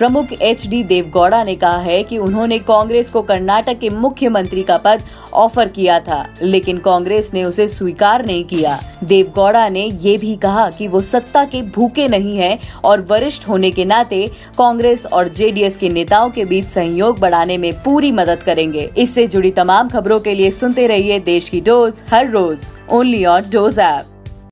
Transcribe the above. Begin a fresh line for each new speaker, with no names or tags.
प्रमुख H D Deve Gowda ने कहा है कि उन्होंने कांग्रेस को कर्नाटक के मुख्यमंत्री का पद ऑफ़र किया था, लेकिन कांग्रेस ने उसे स्वीकार नहीं किया। देवगौड़ा ने ये भी कहा कि वो सत्ता के भूखे नहीं हैं और वरिष्ठ होने के नाते कांग्रेस और जेडीएस के नेताओं के बीच सहयोग बढ़ाने में पूरी मदद करेंगे। इससे जुड़ी तमाम खबरों के लिए सुनते रहिए देश की डोज हर रोज ओनली ऑन डोज ऐप।